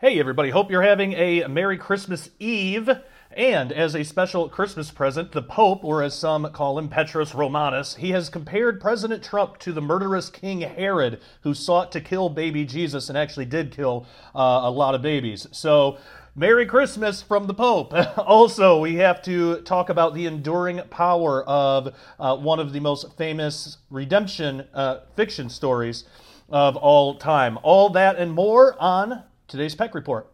Hey, everybody. Hope you're having a Merry Christmas Eve. And as a special Christmas present, the Pope, or as some call him, Petrus Romanus, he has compared President Trump to the murderous King Herod, who sought to kill baby Jesus and actually did kill uh, a lot of babies. So, Merry Christmas from the Pope. also, we have to talk about the enduring power of uh, one of the most famous redemption uh, fiction stories of all time. All that and more on today's Peck Report.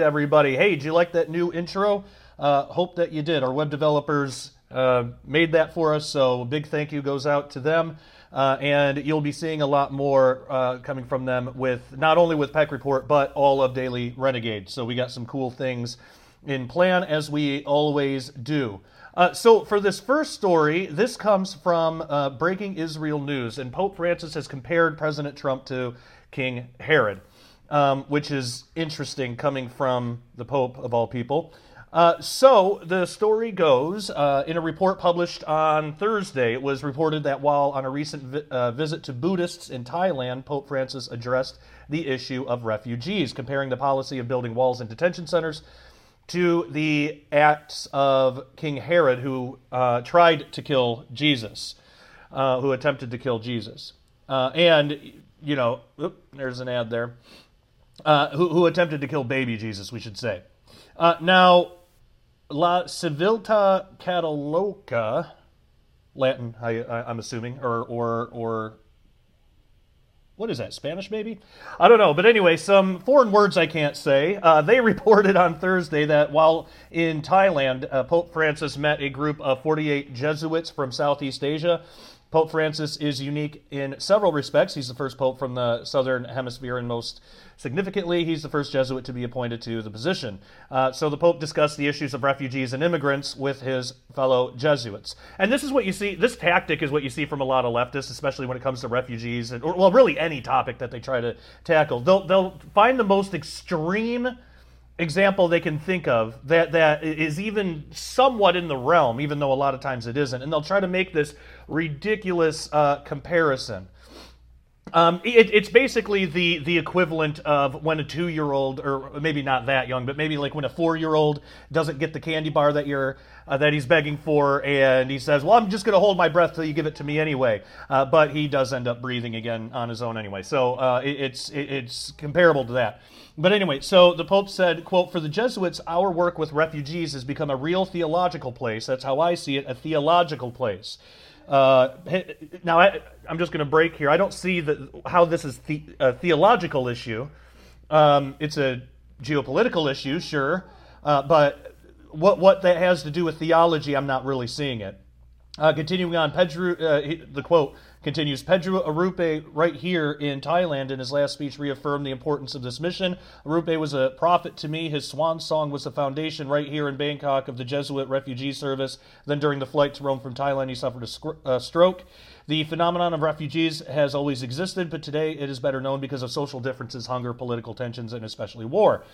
Everybody. Hey, did you like that new intro? Uh, hope that you did. Our web developers uh, made that for us, so a big thank you goes out to them. Uh, and you'll be seeing a lot more uh, coming from them with not only with Peck Report, but all of Daily Renegade. So we got some cool things in plan, as we always do. Uh, so, for this first story, this comes from uh, Breaking Israel News, and Pope Francis has compared President Trump to King Herod um, which is interesting coming from the Pope of all people. Uh, so the story goes uh, in a report published on Thursday, it was reported that while on a recent vi- uh, visit to Buddhists in Thailand, Pope Francis addressed the issue of refugees, comparing the policy of building walls and detention centers to the acts of King Herod, who uh, tried to kill Jesus, uh, who attempted to kill Jesus. Uh, and, you know, oop, there's an ad there uh, who, who, attempted to kill baby Jesus, we should say. Uh, now, La Civiltà Cattolica, Latin, I, am assuming, or, or, or what is that, Spanish maybe? I don't know. But anyway, some foreign words I can't say. Uh, they reported on Thursday that while in Thailand, uh, Pope Francis met a group of 48 Jesuits from Southeast Asia Pope Francis is unique in several respects. He's the first pope from the southern hemisphere, and most significantly, he's the first Jesuit to be appointed to the position. Uh, so the pope discussed the issues of refugees and immigrants with his fellow Jesuits. And this is what you see, this tactic is what you see from a lot of leftists, especially when it comes to refugees, and, or, well, really any topic that they try to tackle. They'll, they'll find the most extreme example they can think of that that is even somewhat in the realm, even though a lot of times it isn't, and they'll try to make this ridiculous uh, comparison. Um, it, it's basically the the equivalent of when a two year old, or maybe not that young, but maybe like when a four year old doesn't get the candy bar that you're uh, that he's begging for, and he says, "Well, I'm just going to hold my breath till you give it to me anyway." Uh, but he does end up breathing again on his own anyway. So uh, it, it's it, it's comparable to that. But anyway, so the Pope said, "quote For the Jesuits, our work with refugees has become a real theological place. That's how I see it, a theological place." Uh, now, I, am just going to break here. I don't see the, how this is the, a theological issue. Um, it's a geopolitical issue, sure, uh, but what what that has to do with theology, I'm not really seeing it. Uh, continuing on, Pedro, uh, the quote continues Pedro Arupe, right here in Thailand, in his last speech, reaffirmed the importance of this mission. Arupe was a prophet to me. His swan song was the foundation right here in Bangkok of the Jesuit refugee service. Then, during the flight to Rome from Thailand, he suffered a uh, stroke. The phenomenon of refugees has always existed, but today it is better known because of social differences, hunger, political tensions, and especially war.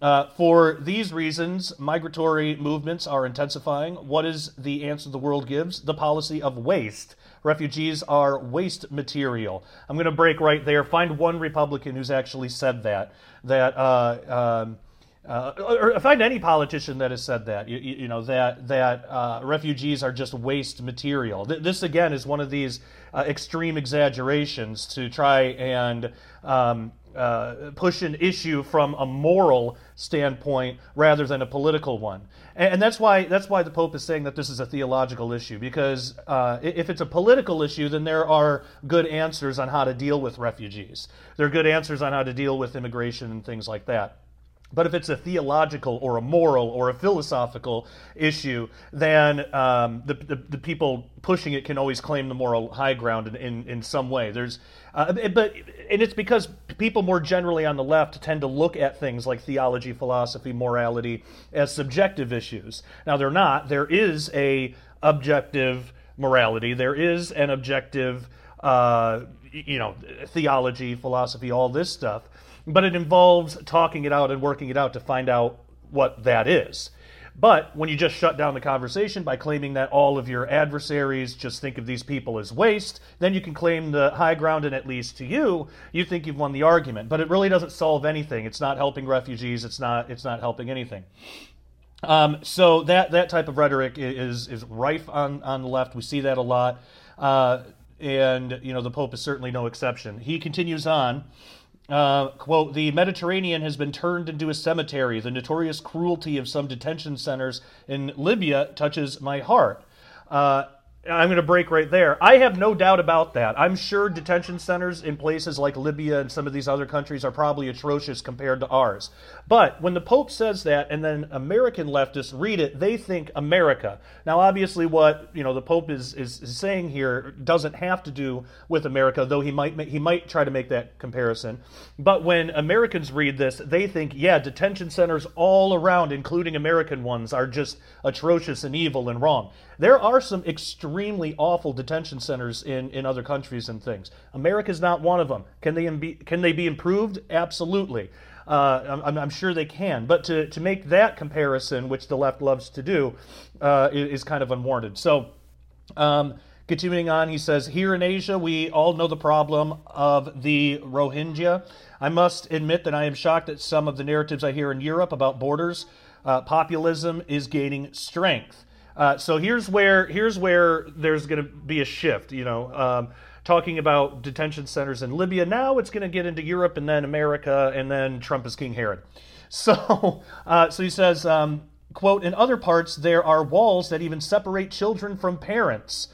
Uh, for these reasons, migratory movements are intensifying. What is the answer the world gives? The policy of waste. Refugees are waste material. I'm going to break right there. Find one Republican who's actually said that. That uh, um, uh, or find any politician that has said that you, you know that that uh, refugees are just waste material. Th- this again is one of these uh, extreme exaggerations to try and um, uh, push an issue from a moral standpoint rather than a political one, and, and, that's why that's why the Pope is saying that this is a theological issue because uh, if it's a political issue, then there are good answers on how to deal with refugees. There are good answers on how to deal with immigration and things like that. But if it's a theological or a moral or a philosophical issue, then um, the, the, the, people pushing it can always claim the moral high ground in, in, in some way. There's, uh, but and it's because people more generally on the left tend to look at things like theology, philosophy, morality as subjective issues. Now they're not. There is a objective morality. There is an objective, uh, you know, theology, philosophy, all this stuff but it involves talking it out and working it out to find out what that is. But when you just shut down the conversation by claiming that all of your adversaries just think of these people as waste, then you can claim the high ground, and at least to you, you think you've won the argument. But it really doesn't solve anything. It's not helping refugees. It's not. It's not helping anything. Um, so that that type of rhetoric is is rife on on the left. We see that a lot, uh, and you know the Pope is certainly no exception. He continues on. Uh, quote, the Mediterranean has been turned into a cemetery. The notorious cruelty of some detention centers in Libya touches my heart. Uh, I'm going to break right there. I have no doubt about that. I'm sure detention centers in places like Libya and some of these other countries are probably atrocious compared to ours. But when the Pope says that and then American leftists read it, they think America. Now, obviously, what you know the Pope is, is, saying here doesn't have to do with America, though he might he might try to make that comparison. But when Americans read this, they think, yeah, detention centers all around, including American ones, are just atrocious and evil and wrong. There are some extremely awful detention centers in, in other countries and things. America's not one of them. Can they be, can they be improved? Absolutely. Uh, I'm, I'm, sure they can. But to, to make that comparison, which the left loves to do, uh, is, kind of unwarranted. So, um, continuing on, he says, Here in Asia, we all know the problem of the Rohingya. I must admit that I am shocked at some of the narratives I hear in Europe about borders. Uh, populism is gaining strength. Uh, so here's where here's where there's going to be a shift. You know, um, talking about detention centers in Libya. Now it's going to get into Europe and then America, and then Trump is King Herod. So, uh, so he says, um, "quote In other parts, there are walls that even separate children from parents."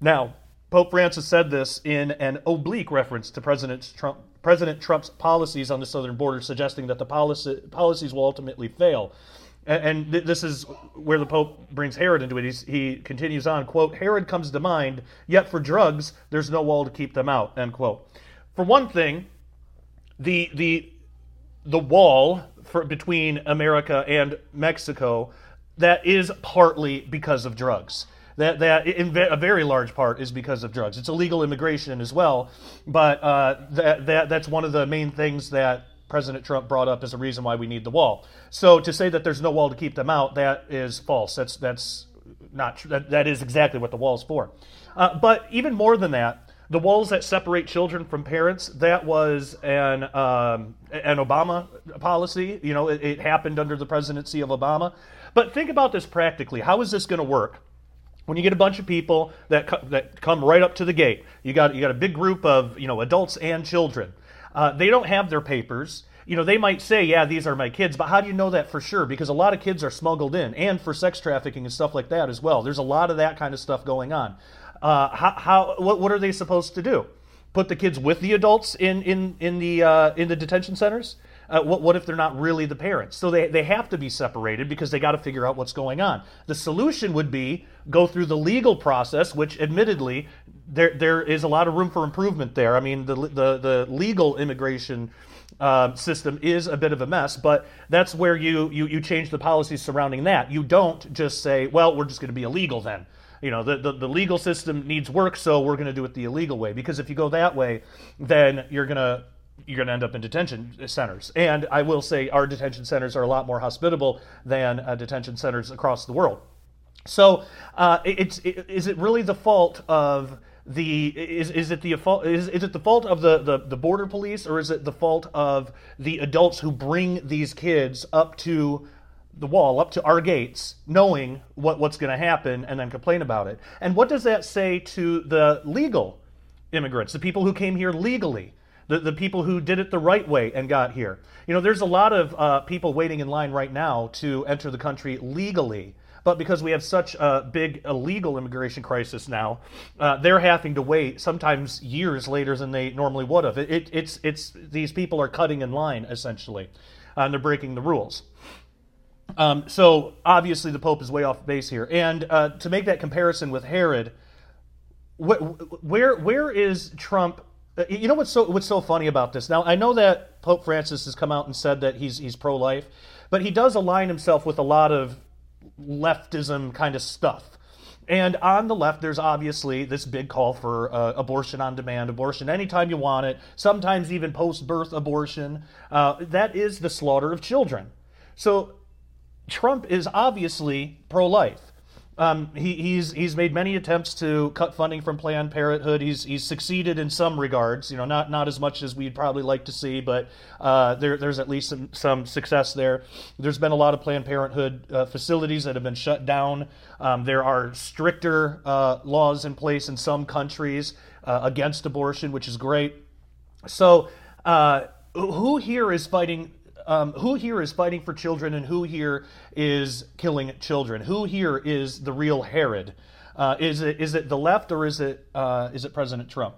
Now, Pope Francis said this in an oblique reference to President Trump. President Trump's policies on the southern border, suggesting that the policy, policies will ultimately fail. And, th- this is where the Pope brings Herod into it. He's, he continues on, quote, Herod comes to mind, yet for drugs, there's no wall to keep them out, end quote. For one thing, the, the, the wall for, between America and Mexico, that is partly because of drugs. That, that in a very large part is because of drugs. It's illegal immigration as well, but uh, that, that, that's one of the main things that President Trump brought up as a reason why we need the wall. So to say that there's no wall to keep them out, that is false. That's that's not true. That, that is exactly what the wall is for. Uh, but even more than that, the walls that separate children from parents, that was an um, an Obama policy. You know, it, it happened under the presidency of Obama. But think about this practically. How is this going to work? when you get a bunch of people that co- that come right up to the gate, you got you got a big group of you know adults and children. Uh, they don't have their papers. You know, they might say, yeah, these are my kids, but how do you know that for sure? Because a lot of kids are smuggled in and for sex trafficking and stuff like that as well. There's a lot of that kind of stuff going on. Uh, how, how what, what are they supposed to do? Put the kids with the adults in, in, in, the, uh, in the detention centers? Uh, what, what if they're not really the parents? So they, they have to be separated because they got to figure out what's going on. The solution would be go through the legal process, which admittedly there there is a lot of room for improvement there. I mean, the the, the legal immigration uh, system is a bit of a mess, but that's where you, you you change the policies surrounding that. You don't just say, well, we're just going to be illegal then. You know, the, the, the legal system needs work, so we're going to do it the illegal way. Because if you go that way, then you're going to you're going to end up in detention centers. And I will say our detention centers are a lot more hospitable than uh, detention centers across the world. So, uh, it's, it, is it really the fault of the is, is it the fault is, is it the fault of the, the, the border police or is it the fault of the adults who bring these kids up to the wall up to our gates knowing what, what's going to happen and then complain about it? And what does that say to the legal immigrants the people who came here legally the, the people who did it the right way and got here? You know there's a lot of uh, people waiting in line right now to enter the country legally but because we have such a big illegal immigration crisis now, uh, they're having to wait sometimes years later than they normally would have. It, it, it's, it's, these people are cutting in line, essentially, and they're breaking the rules. Um, so obviously the Pope is way off base here. And uh, to make that comparison with Herod, wh- where where is Trump? Uh, you know what's so what's so funny about this? Now I know that Pope Francis has come out and said that he's he's pro life, but he does align himself with a lot of leftism kind of stuff. And on the left, there's obviously this big call for uh, abortion on demand, abortion anytime you want it, sometimes even post birth abortion. Uh, that is the slaughter of children. So Trump is obviously pro life. Um, he, he's he's made many attempts to cut funding from Planned Parenthood. He's he's succeeded in some regards. You know, not not as much as we'd probably like to see, but uh, there, there's at least some, some success there. There's been a lot of Planned Parenthood uh, facilities that have been shut down. Um, there are stricter uh, laws in place in some countries uh, against abortion, which is great. So, uh, who here is fighting um, who here is fighting for children and who here is killing children? Who here is the real Herod? Uh, is it is it the left or is it uh, is it President Trump?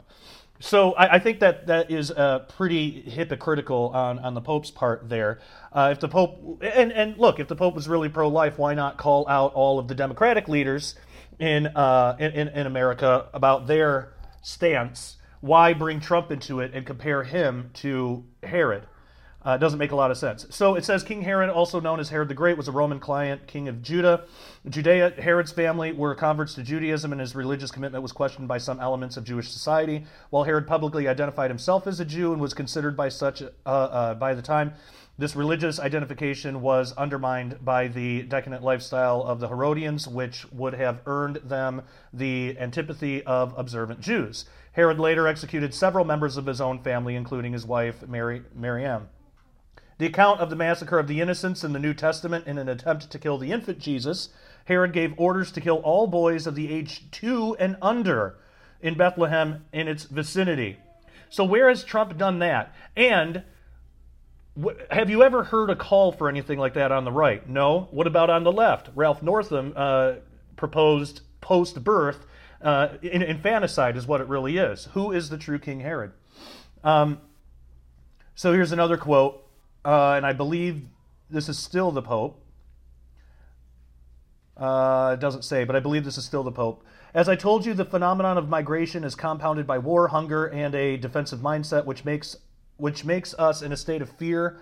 So I, I, think that that is uh, pretty hypocritical on, on the Pope's part there. Uh, if the Pope and and look, if the Pope was really pro-life, why not call out all of the Democratic leaders in uh, in, in America about their stance? Why bring Trump into it and compare him to Herod? Uh, it doesn't make a lot of sense. So it says King Herod, also known as Herod the Great, was a Roman client, king of Judah. Judea, Herod's family were converts to Judaism, and his religious commitment was questioned by some elements of Jewish society. While Herod publicly identified himself as a Jew and was considered by such uh, uh, by the time, this religious identification was undermined by the decadent lifestyle of the Herodians, which would have earned them the antipathy of observant Jews. Herod later executed several members of his own family, including his wife Mary, Mariam. The account of the massacre of the innocents in the New Testament in an attempt to kill the infant Jesus, Herod gave orders to kill all boys of the age two and under in Bethlehem in its vicinity. So, where has Trump done that? And have you ever heard a call for anything like that on the right? No. What about on the left? Ralph Northam uh, proposed post birth uh, infanticide, is what it really is. Who is the true King Herod? Um, so, here's another quote uh, and I believe this is still the Pope. Uh, it doesn't say, but I believe this is still the Pope. As I told you, the phenomenon of migration is compounded by war, hunger, and a defensive mindset, which makes which makes us in a state of fear.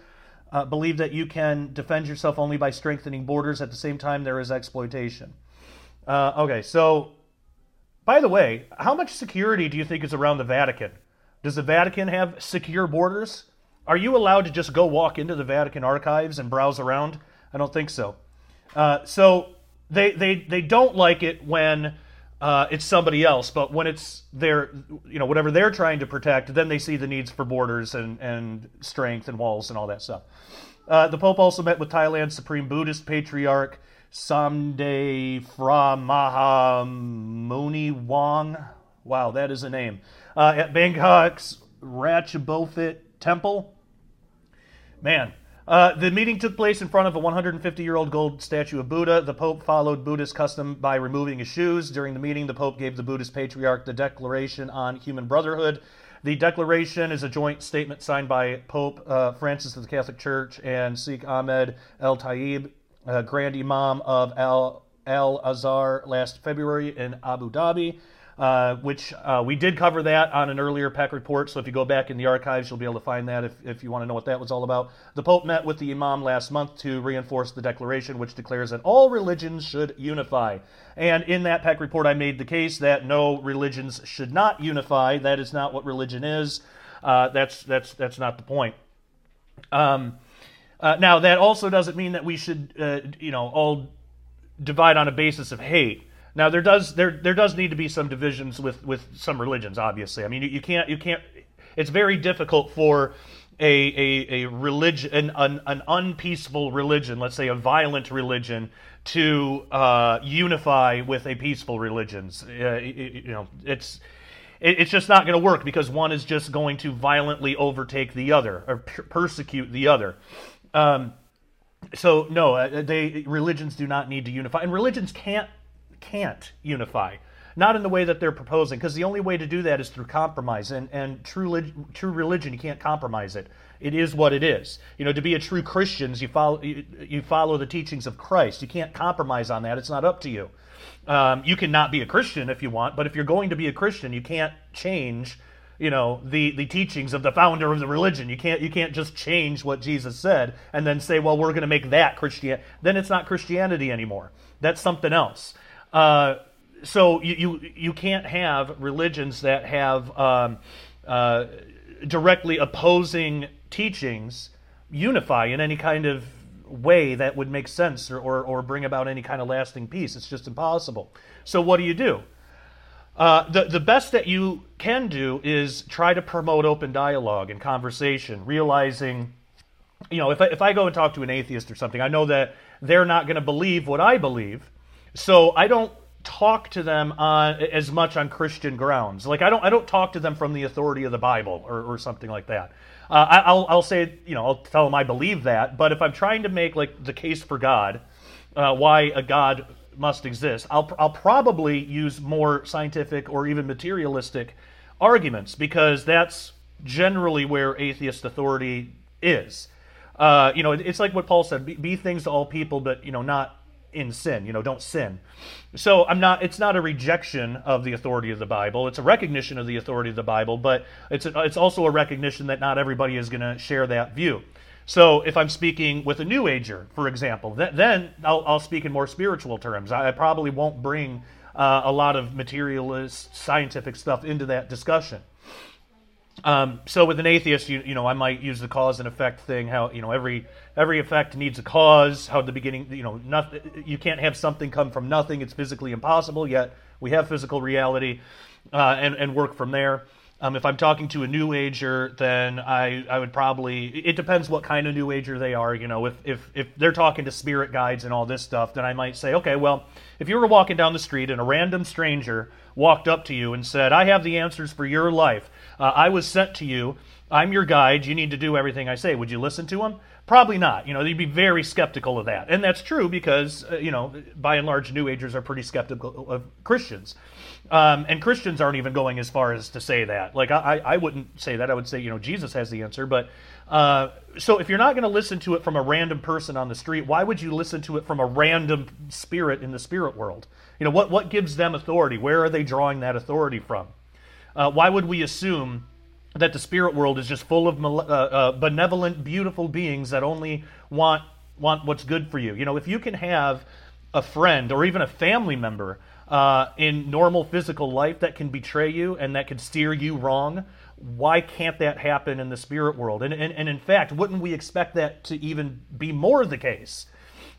Uh, believe that you can defend yourself only by strengthening borders. At the same time, there is exploitation. Uh, okay, so by the way, how much security do you think is around the Vatican? Does the Vatican have secure borders? Are you allowed to just go walk into the Vatican archives and browse around? I don't think so. Uh, so they, they, they don't like it when uh, it's somebody else, but when it's their, you know, whatever they're trying to protect, then they see the needs for borders and, and strength and walls and all that stuff. Uh, the Pope also met with Thailand's Supreme Buddhist Patriarch Samdech Phra Maha Muni Wong. Wow, that is a name. Uh, at Bangkok's Ratchabotphet Temple. Man. Uh, the meeting took place in front of a 150 year old gold statue of Buddha. The Pope followed Buddhist custom by removing his shoes. During the meeting, the Pope gave the Buddhist patriarch the Declaration on Human Brotherhood. The declaration is a joint statement signed by Pope uh, Francis of the Catholic Church and Sheikh Ahmed El Tayeb, uh, Grand Imam of Al Azhar, last February in Abu Dhabi uh, which uh, we did cover that on an earlier Peck report. So if you go back in the archives, you'll be able to find that if, if you want to know what that was all about. The Pope met with the Imam last month to reinforce the declaration, which declares that all religions should unify. And in that Peck report, I made the case that no religions should not unify. That is not what religion is. Uh, that's that's that's not the point. Um, uh, now that also doesn't mean that we should, uh, you know, all divide on a basis of hate. Now there does there there does need to be some divisions with with some religions. Obviously, I mean you, you can't you can't. It's very difficult for a a, a religion an, an unpeaceful religion, let's say a violent religion, to uh, unify with a peaceful religion. Uh, you know, it's it's just not going to work because one is just going to violently overtake the other or per- persecute the other. Um, so no, uh, they religions do not need to unify, and religions can't can't unify. Not in the way that they're proposing, because the only way to do that is through compromise. And, and true, true religion, you can't compromise it. It is what it is. You know, to be a true Christian, you follow, you, you follow the teachings of Christ. You can't compromise on that. It's not up to you. Um, you can not be a Christian if you want, but if you're going to be a Christian, you can't change you know the the teachings of the founder of the religion you can't you can't just change what jesus said and then say well we're going to make that christian then it's not christianity anymore that's something else uh, so you, you, you can't have religions that have um, uh, directly opposing teachings unify in any kind of way that would make sense or, or, or, bring about any kind of lasting peace. It's just impossible. So what do you do? Uh, the, the best that you can do is try to promote open dialogue and conversation, realizing, you know, if I, if I go and talk to an atheist or something, I know that they're not going to believe what I believe. So I don't talk to them on as much on Christian grounds. Like I don't I don't talk to them from the authority of the Bible or, or something like that. Uh, I, will I'll say you know I'll tell them I believe that. But if I'm trying to make like the case for God, uh, why a God must exist, I'll I'll probably use more scientific or even materialistic arguments because that's generally where atheist authority is. Uh, you know, it's like what Paul said: be, be things to all people, but you know, not in sin. You know, don't sin. So I'm not. It's not a rejection of the authority of the Bible. It's a recognition of the authority of the Bible, but it's a, it's also a recognition that not everybody is going to share that view. So if I'm speaking with a New Ager, for example, th- then I'll, I'll, speak in more spiritual terms. I, I probably won't bring uh, a lot of materialist scientific stuff into that discussion. Um, so with an atheist, you, you know, I might use the cause and effect thing. How you know every every effect needs a cause. How the beginning, you know, nothing. You can't have something come from nothing. It's physically impossible. Yet we have physical reality, uh, and and work from there. Um, if I'm talking to a new ager, then I, I would probably it depends what kind of new ager they are. You know, if, if if they're talking to spirit guides and all this stuff, then I might say, okay, well, if you were walking down the street and a random stranger walked up to you and said, I have the answers for your life. Uh, I was sent to you. I'm your guide. You need to do everything I say. Would you listen to him? Probably not. You know, you'd be very skeptical of that. And that's true because, uh, you know, by and large, New Agers are pretty skeptical of Christians. Um, and Christians aren't even going as far as to say that. Like, I, I wouldn't say that. I would say, you know, Jesus has the answer. But uh, so if you're not going to listen to it from a random person on the street, why would you listen to it from a random spirit in the spirit world? You know, what, what gives them authority? Where are they drawing that authority from? Uh, why would we assume that the spirit world is just full of uh, uh, benevolent, beautiful beings that only want want what's good for you? You know, if you can have a friend or even a family member uh, in normal physical life that can betray you and that can steer you wrong, why can't that happen in the spirit world? And, and, and in fact, wouldn't we expect that to even be more the case?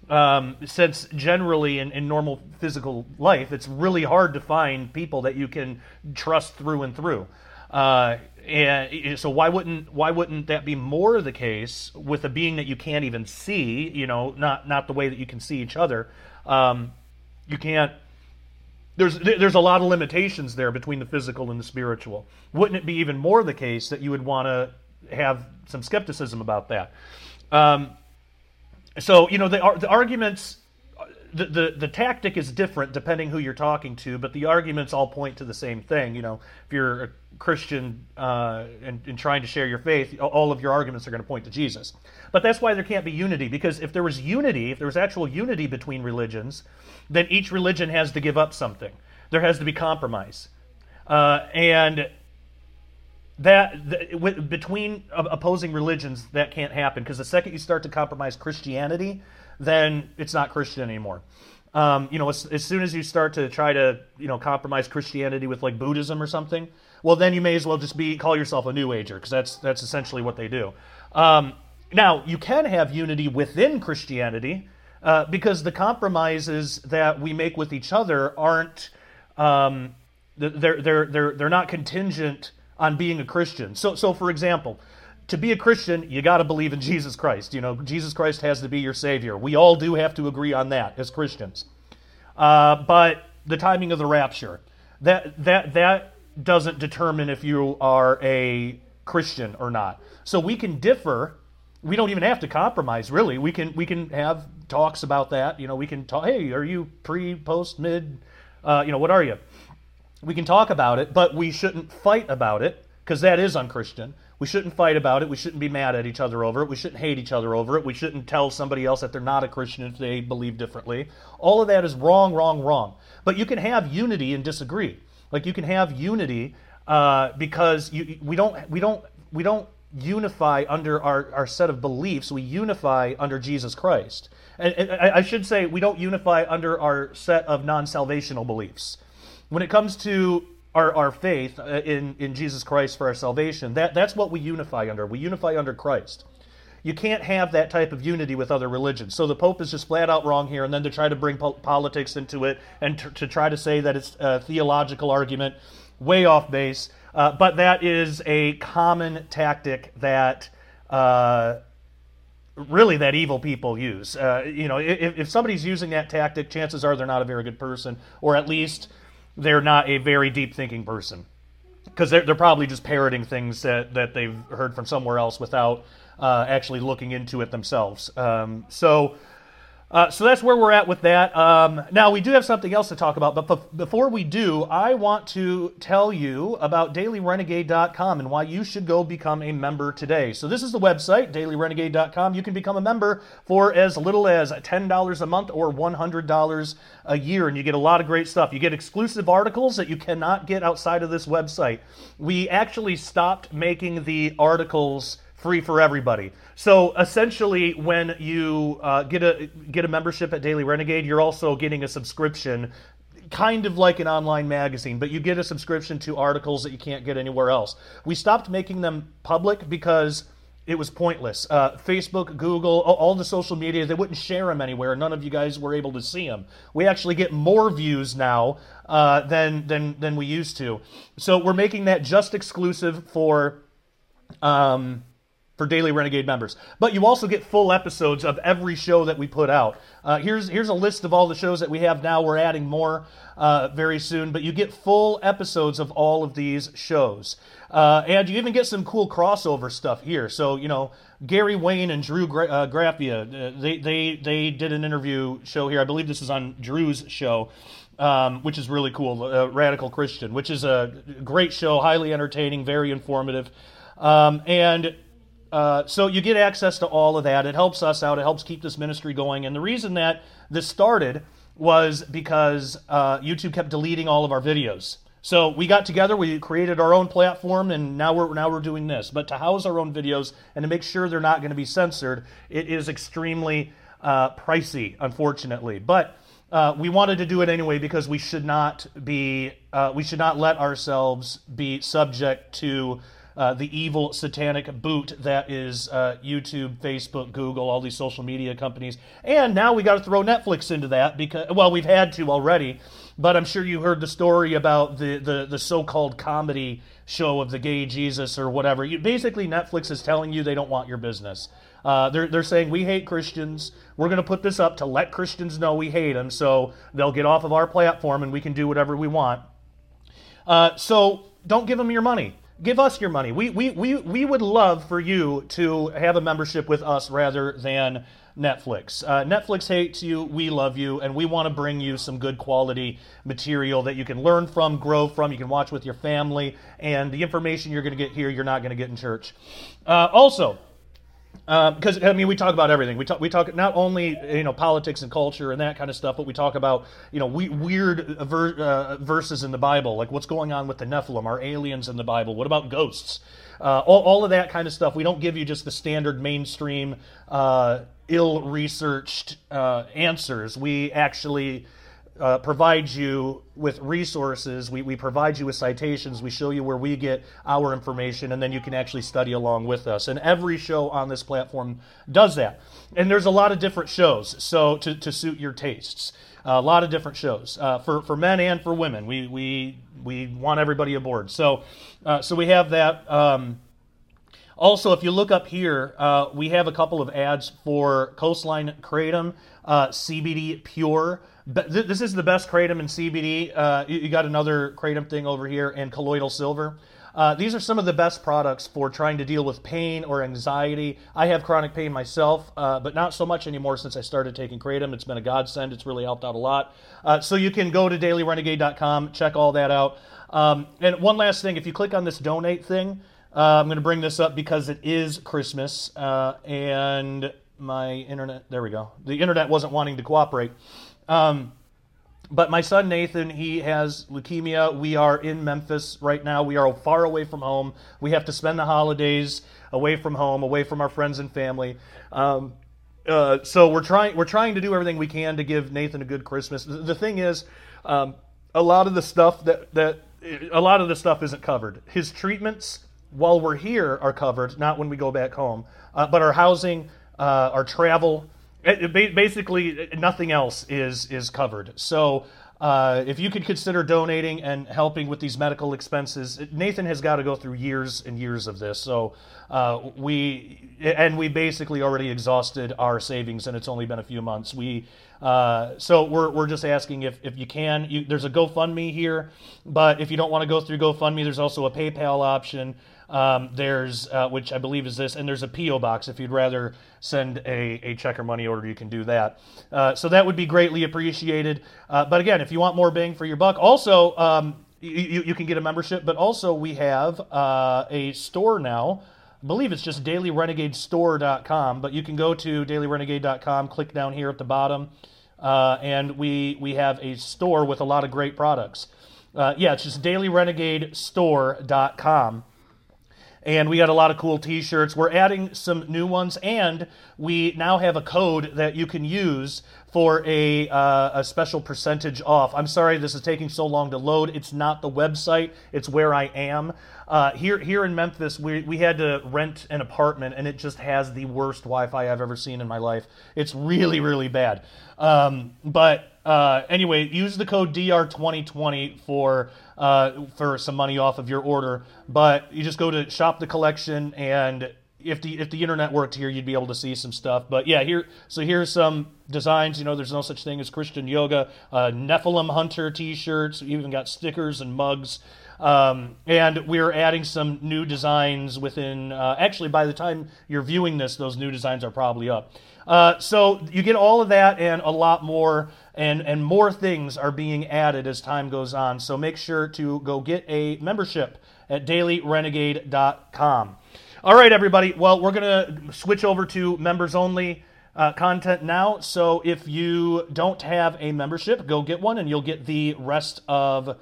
Um, since generally in, in normal physical life, it's really hard to find people that you can trust through and through. Uh, and so why wouldn't why wouldn't that be more the case with a being that you can't even see? You know, not not the way that you can see each other. Um, you can't. There's there's a lot of limitations there between the physical and the spiritual. Wouldn't it be even more the case that you would want to have some skepticism about that? Um, so you know the the arguments the, the, the tactic is different depending who you're talking to, but the arguments all point to the same thing. You know, if you're a Christian uh, and, and, trying to share your faith, all of your arguments are going to point to Jesus. But that's why there can't be unity, because if there was unity, if there was actual unity between religions, then each religion has to give up something. There has to be compromise. Uh, and that with, between opposing religions, that can't happen, because the second you start to compromise Christianity, then it's not Christian anymore. Um, you know, as, as, soon as you start to try to, you know, compromise Christianity with like Buddhism or something, well, then you may as well just be call yourself a New Ager because that's that's essentially what they do. Um, now, you can have unity within Christianity. uh, because the compromises that we make with each other aren't um, they're, they're, they're, they're not contingent on being a Christian. So, so for example, to be a Christian, you got to believe in Jesus Christ. You know, Jesus Christ has to be your Savior. We all do have to agree on that as Christians. Uh, but the timing of the rapture, that, that, that doesn't determine if you are a Christian or not. So we can differ. We don't even have to compromise, really. We can we can have talks about that. You know, we can talk. Hey, are you pre, post, mid? Uh, you know, what are you? We can talk about it, but we shouldn't fight about it because that is unchristian. We shouldn't fight about it. We shouldn't be mad at each other over it. We shouldn't hate each other over it. We shouldn't tell somebody else that they're not a Christian if they believe differently. All of that is wrong, wrong, wrong. But you can have unity and disagree. Like you can have unity uh, because you, we don't we don't we don't unify under our, our set of beliefs. We unify under Jesus Christ. And, and I should say we don't unify under our set of non-salvational beliefs when it comes to our, our faith uh, in, in Jesus Christ for our salvation, that, that's what we unify under. We unify under Christ. You can't have that type of unity with other religions. So the Pope is just flat out wrong here, and then to try to bring po- politics into it and to, to try to say that it's a theological argument, way off base. Uh, but that is a common tactic that uh, really that evil people use. Uh, you know, if, if somebody's using that tactic, chances are they're not a very good person, or at least they're not a very deep thinking person because they're, they're probably just parroting things that, that they've heard from somewhere else without uh, actually looking into it themselves. Um, so uh, so that's where we're at with that. Um, now, we do have something else to talk about, but be- before we do, I want to tell you about dailyrenegade.com and why you should go become a member today. So, this is the website, dailyrenegade.com. You can become a member for as little as $10 a month or $100 a year, and you get a lot of great stuff. You get exclusive articles that you cannot get outside of this website. We actually stopped making the articles free for everybody. So essentially, when you uh, get a get a membership at Daily Renegade, you're also getting a subscription, kind of like an online magazine, but you get a subscription to articles that you can't get anywhere else. We stopped making them public because it was pointless. Uh, Facebook, Google, all the social media, they wouldn't share them anywhere. None of you guys were able to see them. We actually get more views now uh, than, than, than we used to. So we're making that just exclusive for um, for Daily Renegade members. But you also get full episodes of every show that we put out. Uh, here's here's a list of all the shows that we have now. We're adding more uh, very soon, but you get full episodes of all of these shows. Uh, and you even get some cool crossover stuff here. So you know Gary Wayne and Drew Gra- uh, uh, they they they did an interview show here. I believe this is on Drew's show. Um, which is really cool, uh, Radical Christian, which is a great show, highly entertaining, very informative. Um, and uh, so you get access to all of that. It helps us out. It helps keep this ministry going. And the reason that this started was because uh, YouTube kept deleting all of our videos. So we got together, we created our own platform, and now we're now we're doing this. But to house our own videos and to make sure they're not going to be censored, it is extremely uh, pricey, unfortunately. But uh, we wanted to do it anyway because we should not be uh, we should not let ourselves be subject to uh, the evil satanic boot that is uh, YouTube, Facebook, Google, all these social media companies. And now we got to throw Netflix into that because, well, we've had to already, but I'm sure you heard the story about the, the, the so called comedy show of the gay Jesus or whatever. You, basically, Netflix is telling you they don't want your business. Uh, they're, they're saying we hate Christians. We're going to put this up to let Christians know we hate them so they'll get off of our platform and we can do whatever we want. Uh, so don't give them your money give us your money. We, we, we, we would love for you to have a membership with us rather than Netflix. Uh, Netflix hates you, we love you, and we want to bring you some good quality material that you can learn from, grow from, you can watch with your family, and the information you're going to get here, you're not going to get in church. Uh, also, because um, I mean, we talk about everything. We talk, we talk not only you know politics and culture and that kind of stuff, but we talk about you know we, weird ver, uh, verses in the Bible, like what's going on with the Nephilim, are aliens in the Bible? What about ghosts? Uh, all, all, of that kind of stuff. We don't give you just the standard mainstream, uh, ill-researched uh, answers. We actually uh, provide you with resources. We, we provide you with citations. We show you where we get our information, and then you can actually study along with us. And every show on this platform does that. And there's a lot of different shows, so to, to suit your tastes. a lot of different shows uh, for, for men and for women. We, we, we want everybody aboard. So, uh, so we have that. Um, also, if you look up here, uh, we have a couple of ads for Coastline Kratom uh, CBD Pure. This is the best kratom in CBD. Uh, you got another kratom thing over here, and colloidal silver. Uh, these are some of the best products for trying to deal with pain or anxiety. I have chronic pain myself, uh, but not so much anymore since I started taking kratom. It's been a godsend. It's really helped out a lot. Uh, so you can go to dailyrenegade.com, check all that out. Um, and one last thing, if you click on this donate thing, uh, I'm going to bring this up because it is Christmas uh, and my internet, there we go. The internet wasn't wanting to cooperate. Um, but my son Nathan, he has leukemia. We are in Memphis right now. We are far away from home. We have to spend the holidays away from home, away from our friends and family. Um, uh, so we're trying we're trying to do everything we can to give Nathan a good Christmas. The thing is, um, a lot of the stuff that that a lot of the stuff isn't covered. His treatments while we're here are covered, not when we go back home. Uh, but our housing, uh, our travel, basically nothing else is is covered. So uh, if you could consider donating and helping with these medical expenses, Nathan has got to go through years and years of this. So uh, we and we basically already exhausted our savings, and it's only been a few months. We uh, so we're, we're just asking if, if you can. You, there's a GoFundMe here, but if you don't want to go through GoFundMe, there's also a PayPal option. Um, there's uh, which I believe is this, and there's a PO box. If you'd rather send a, a check or money order, you can do that. Uh, so that would be greatly appreciated. Uh, but again, if you want more bang for your buck, also um, you, you can get a membership. But also we have uh, a store now. I believe it's just dailyrenegadestore.com, but you can go to dailyrenegade.com, click down here at the bottom, uh, and we we have a store with a lot of great products. Uh, yeah, it's just dailyrenegadestore.com and we got a lot of cool t-shirts. We're adding some new ones and we now have a code that you can use for a, uh, a special percentage off. I'm sorry this is taking so long to load. It's not the website. It's where i am. Uh, here, here in memphis we, we had to rent an apartment and it just has the worst wi-fi i've ever seen in my life. It's really really bad. Um, but uh, anyway, use the code DR2020 for uh, for some money off of your order. But you just go to shop the collection, and if the if the internet worked here, you'd be able to see some stuff. But yeah, here so here's some designs. You know, there's no such thing as Christian yoga. Uh, Nephilim Hunter T-shirts. We even got stickers and mugs. Um, and we're adding some new designs within. Uh, actually, by the time you're viewing this, those new designs are probably up. Uh, so you get all of that and a lot more, and, and more things are being added as time goes on. So make sure to go get a membership at dailyrenegade.com. All right, everybody. Well, we're to switch over to members only. Uh, content now. So if you don't have a membership, go get one, and you'll get the rest of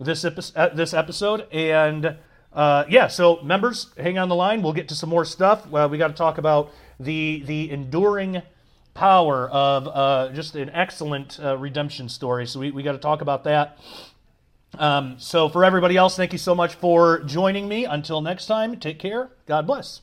this epi- uh, this episode. And uh, yeah, so members, hang on the line. We'll get to some more stuff. we got to talk about the the enduring power of uh, just an excellent uh, redemption story. So we, we got to talk about that. Um, so for everybody else, thank you so much for joining me. Until next time, take care. God bless.